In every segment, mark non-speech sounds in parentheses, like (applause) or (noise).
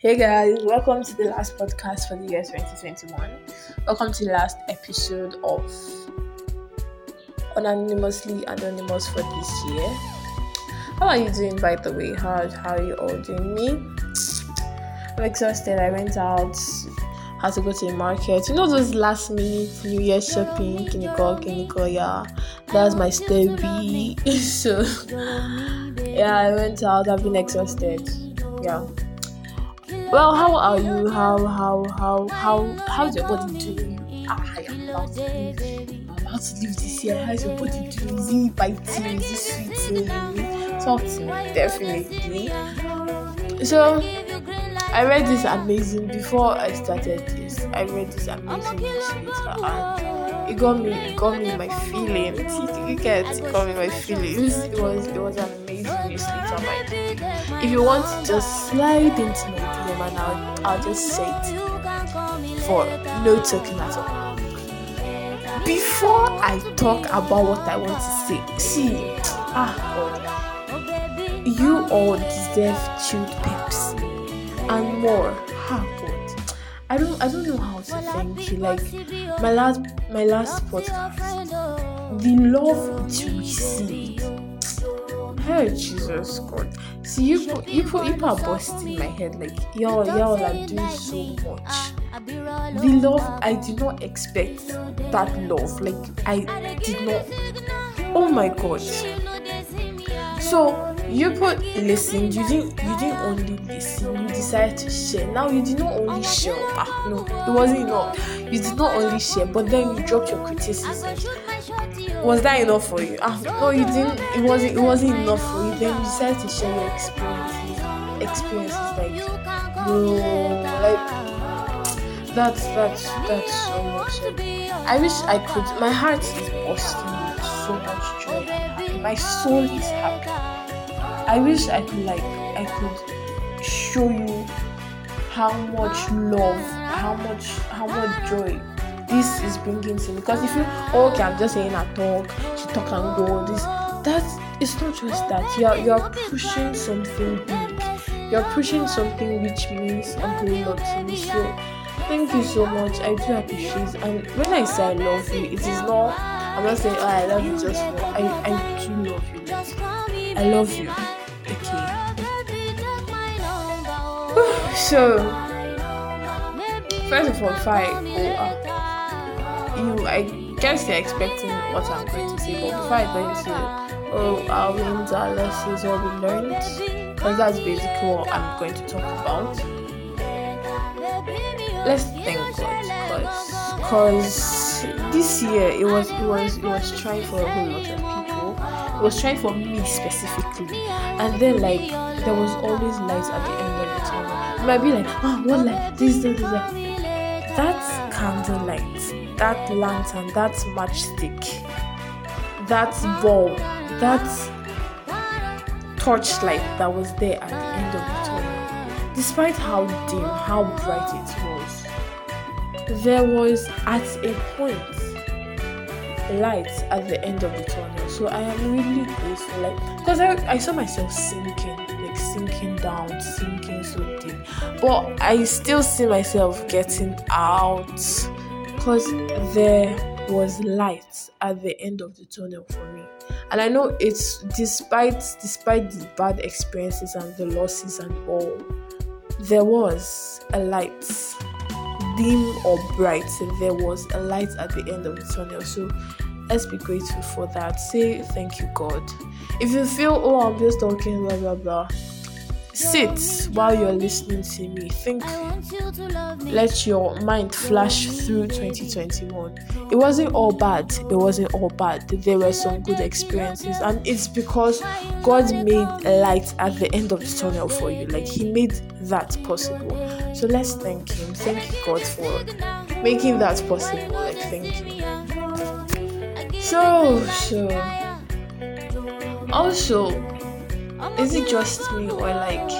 Hey guys, welcome to the last podcast for the year 2021. Welcome to the last episode of Anonymously Anonymous for this year. How are you doing, by the way? How, how are you all doing? Me? I'm exhausted. I went out, had to go to the market. You know those last minute New Year shopping, kiniko, kiniko, yeah. That's my stubby. (laughs) so, (laughs) yeah, I went out. I've been exhausted. Yeah well, how are you? How how how how how's your body doing? Ah, I am about to leave. I'm about to leave this year. How's your body doing? Is it biting? Is it sweeting? Talk to me, definitely. So I read this amazing before I started this. I read this amazing newsletter and it got me it got me my feelings. You get it got me my feelings. It was it was an amazing newsletter the If you want to just slide into my And I'll, I'll just say it for no talking at all. Before I talk about what I want to say, see, ah God, you all deserve chilled Pepsi and more. Ah God, I don't I don't know how to thank you. Like my last my last podcast, the love it received. Hey Jesus God. See you put you put you put a bust in my head like y'all y'all are doing so much. The love I did not expect that love. Like I did not oh my god. So you put listen, you didn't you didn't only listen, you decided to share. Now you did not only share, ah no, it wasn't enough. You did not only share, but then you dropped your criticism. Was that enough for you? Ah no, you didn't. It wasn't. It wasn't enough for you. Then you decided to share your experiences. Experiences like, bro, like that's that's that's so much. I wish I could. My heart is bursting with so much joy. My soul is happy. I wish I could like I could show you how much love, how much how much joy this is bringing to me. Because if you okay, I'm just saying I talk, she talk and go. This that's it's not just that you're you're pushing something big. You're pushing something which means a whole lot to me. So thank you so much. I do appreciate. And when I say I love you, it is not. I'm not saying oh I love you just for. I I do love you. I love you. Okay. (sighs) so first of all, fine. Oh, uh, you. I guess you're expecting what I'm going to say, but before I go into oh our wins, our lessons, what we learned, because that's basically what I'm going to talk about. Let's thank God, cause, cause this year it was it was it was trying for a whole lot of people. It was trying for me specifically, and then like there was always light at the end of the tunnel. You might be like, oh, what light? This, this, this, that. That candlelight, that lantern, that matchstick, that bulb, that torchlight that was there at the end of the tunnel, despite how dim, how bright it was, there was at a point light at the end of the tunnel. So I am really grateful, like, because I, I saw myself sinking, like sinking down, sinking so deep, but I still see myself getting out because there was light at the end of the tunnel for me. And i know it's despite despite the bad experiences and the losses and all there was a light dim or bright there was a light at the end of the tunnel. So let's be grateful for that. Say thank you god. If you feel oh i'm just talking blah blah blah sit while you're listening to me. Think let your mind flash through 2021 it wasn't all bad. It wasn't all bad. There were some good experiences and it's because god made light at the end of the tunnel for you. Like he made that possible. So let's thank him. Thank god for making that possible. Like thank you. So so also is it just me or like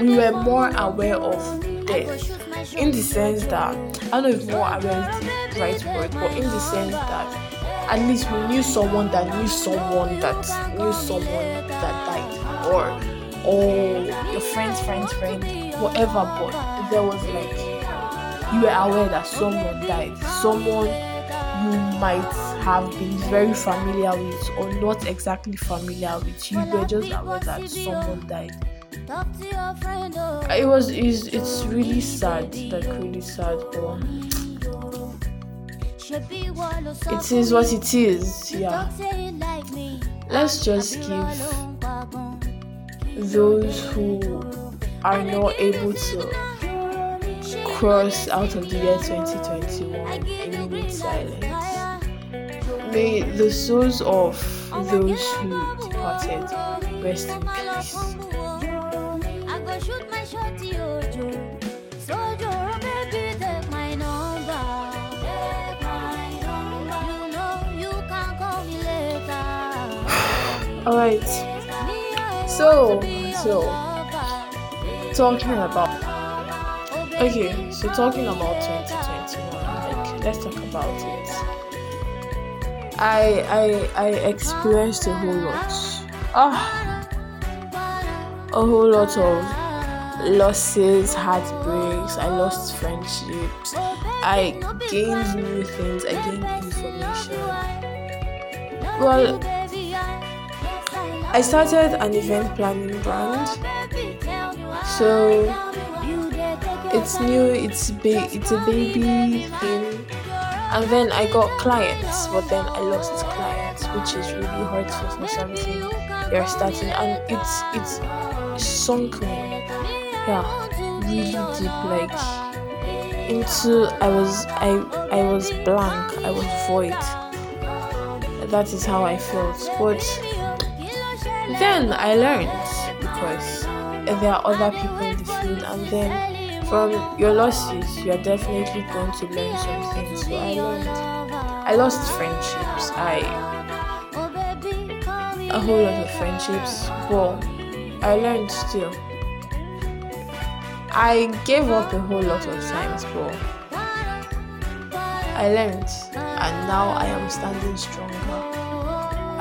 we were more aware of death? In the sense that I don't know if more aware is the right word, but in the sense that at least we knew someone that knew someone that knew someone that died, or or your friend's friend's friend, whatever, but there was like you were aware that someone died, someone you might have been very familiar with or not exactly familiar with. You were just aware that someone died. It was it's, it's really sad, like really sad, but it is what it is, yeah. Let's just give those who are not able to cross out of the year 2021 in minute silence. May the souls of those who departed rest in peace. All (sighs) right. So, so talking about okay, so talking about 2021, like let's talk about it. I I I experienced a whole lot. Ah, a whole lot of losses, heartbreaks. I lost friendships. I gained new things. I gained information. Well, I started an event planning brand. So it's new, it's ba- it's a baby thing. And then I got clients, but then I lost clients, which is really hurtful for something you're starting and it's it's sunk me. Yeah, really deep like into I was I I was blank, I was void. That is how I felt. But then I learned because there are other people in the field, and then from your losses, you are definitely going to learn something. So I learned. I lost friendships. I a whole lot of friendships, but I learned still. I gave up a whole lot of times, but I learned, and now I am standing stronger.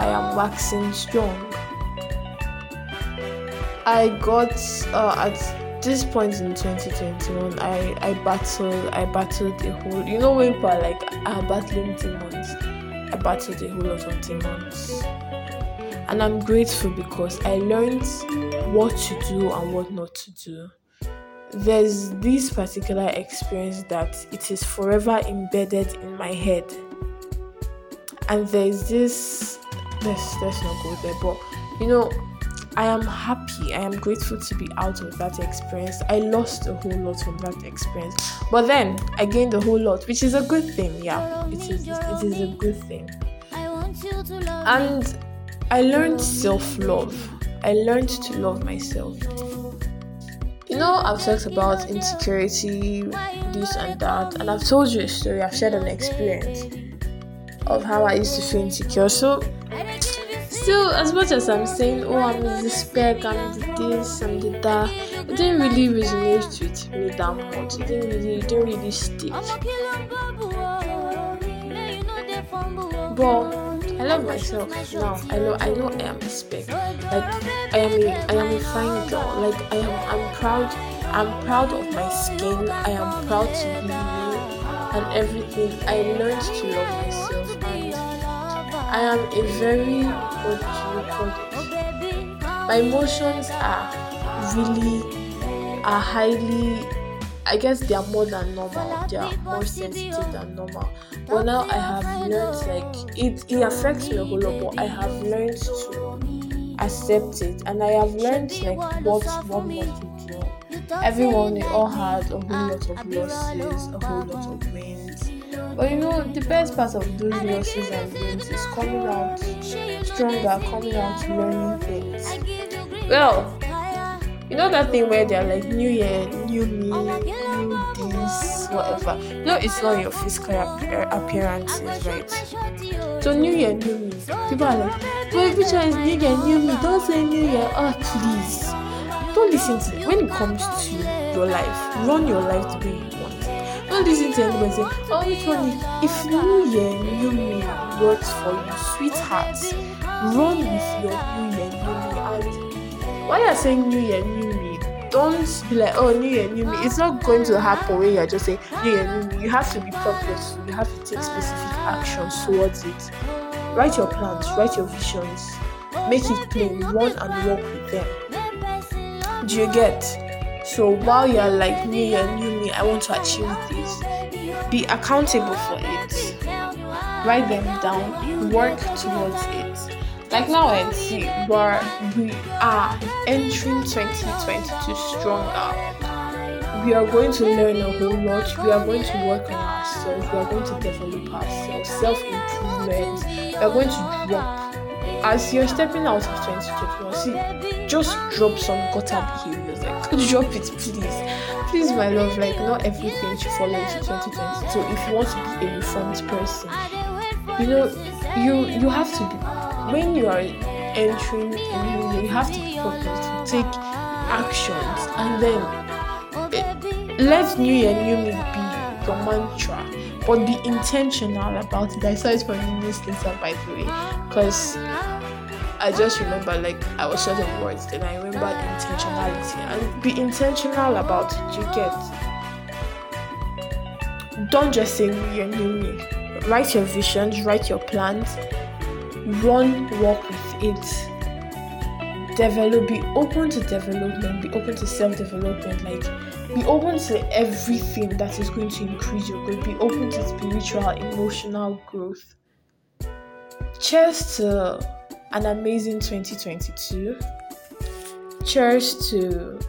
I am waxing strong. I got uh, at this point in 2021, I I battled I battled a whole. You know when people like ah, are battling demons, I battled a whole lot of demons, and I'm grateful because I learned what to do and what not to do. There's this particular experience that it is forever embedded in my head, and there's this. Let's let's not go there, but you know I am happy. I am grateful to be out of that experience. I lost a whole lot from that experience, but then I gained a whole lot, which is a good thing. Yeah, it is. It is a good thing. And I learned self love. I learned to love myself. You know, I've talked about insecurity, this and that, and I've told you a story. I've shared an experience of how I used to feel insecure. So still, as much as I'm saying, oh, I'm the spec, I'm the this, I'm the that, it didn't really resonate with me that much. It didn't really, it didn't really stick. But I love myself now. I know, I know I am a spec. Like I am, a, I am a fine girl. Like I am, I'm proud. I'm proud of my skin. I am proud to be me and everything. I learned to love myself I am a very what do you call it? My emotions are really are highly I guess they are more than normal. They are more sensitive than normal. But now I have learned like it it affects me a whole lot, but I have learned to accept it and I have learned like what not to do. Everyone we all had a whole lot of losses, a whole lot of wins. But you know, the best part of those losses and wins is coming out stronger, coming out learning things. Well, you know that thing where they're like new year, new me, new this, whatever. You know, it's not your physical eh, appearances, right? So new year, new me. People are like, well, which one is new year, new me? Don't say new year. Oh, please. Don't listen to it. When it comes to your life, run your life to way Don't listen to anyone say, oh, which one. If new year, new me works for you, sweetheart, run with your new year, new me and Why you're saying new year, new me? Don't be like, oh, new year, new me. It's not going to happen when you're just saying new year, new me. You have to be purposeful. You have to take specific actions towards it. Write your plans, write your visions, make it plain, run and walk with them. Do you get? So while you're like new year, new me, I want to achieve this. Be accountable for it. Write them down. Work towards it. Like now I see where we are entering 2022 stronger. We are going to learn a whole lot. We are going to work on ourselves. We are going to develop ourselves. Self improvement. We are going to drop. As you're stepping out of 2021, see, just drop some gutter behaviors. Like, (laughs) drop it, please. Please, my love, like, not everything should follow into 2022. So, if you want to be a reformed person, you know, you you have to be when you are entering a new year, you have to be focused, take actions, and then eh, let New Year, New Me be your mantra, but be intentional about it. I saw it from New later, by the way, because I just remember like I was short of words, then I remembered intentionality and be intentional about it. You get. Don't just say Year, New Me. Write your visions, write your plans, run walk with it develop be open to development be open to self-development like be open to everything that is going to increase your growth be open to spiritual emotional growth cheers to an amazing 2022 cheers to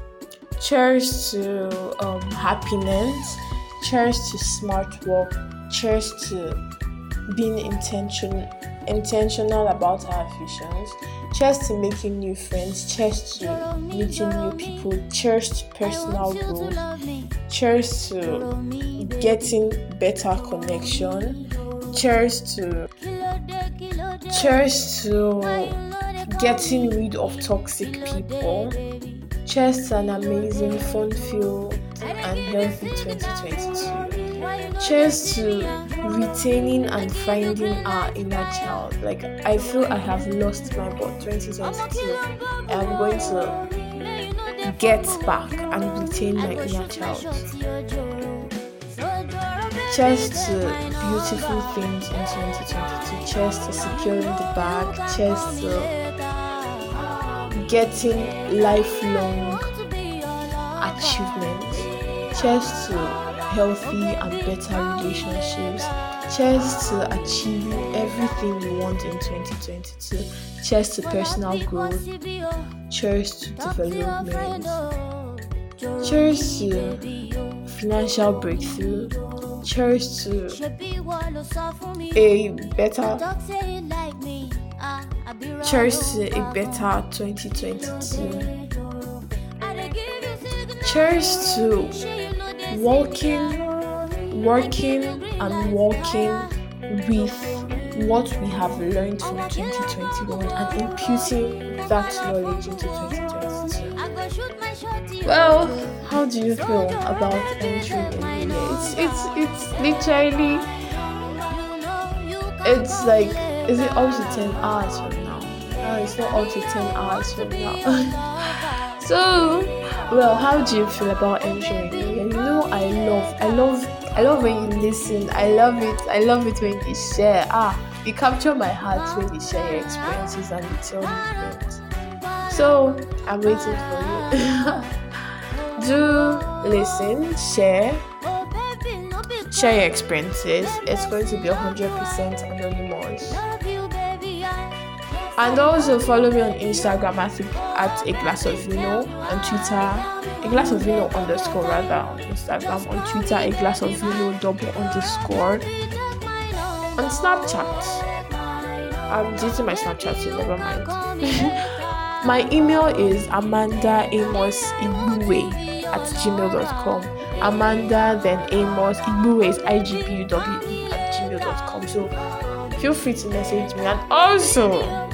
cheers to um, happiness cheers to smart work cheers to being intentional intentional about our visions. Cheers to making new friends. Cheers to meeting new people. Cheers to personal growth. Cheers to getting better connection. Cheers to cheers to getting rid of toxic people. Cheers to an amazing, fun-filled, and healthy 2022 cheers to retaining and finding our inner child. Like I feel I have lost my but 2022. I am going to get back and retain my inner child. Cheers to beautiful things in 2022. Cheers to securing the bag. To getting lifelong achievements. To healthy and better relationships. Cheers to achieving everything you want in 2022. Cheers to personal growth. Cheers to development. Cheers to financial breakthrough. Cheers to a better Cheers to a better 2022. Cheers to walking, working, and walking with what we have learned from 2021 and imputing that knowledge into 2022. Well, how do you feel about entering a new? It's it's it's literally it's like is it up to 10 hours from now? No, it's not up to 10 hours from now. (laughs) so well, how do you feel about entering You know, I love, I love, I love when you listen. I love it. I love it when you share. Ah, you capture my heart when you share your experiences and you tell me things. So I'm waiting for you. (laughs) do listen, share, share your experiences. It's going to be 100% anonymous. And also follow me on Instagram at, at a glass of vino, on Twitter, a glass of vino underscore rather on Instagram, on Twitter, a glass of vino double underscore, on Snapchat. I'm deleting my Snapchat, so never mind. (laughs) my email is Amanda Amos Igbuwe at gmail.com. Amanda then Amos Igbuwe is I G B U W E at gmail.com. So feel free to message me and also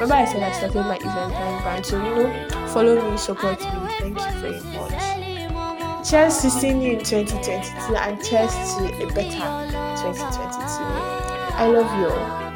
Remember, I said I started my event brand, so you know, follow me, support me. Thank you very much. Cheers to seeing you in 2022 and cheers to a better 2022. I love you all.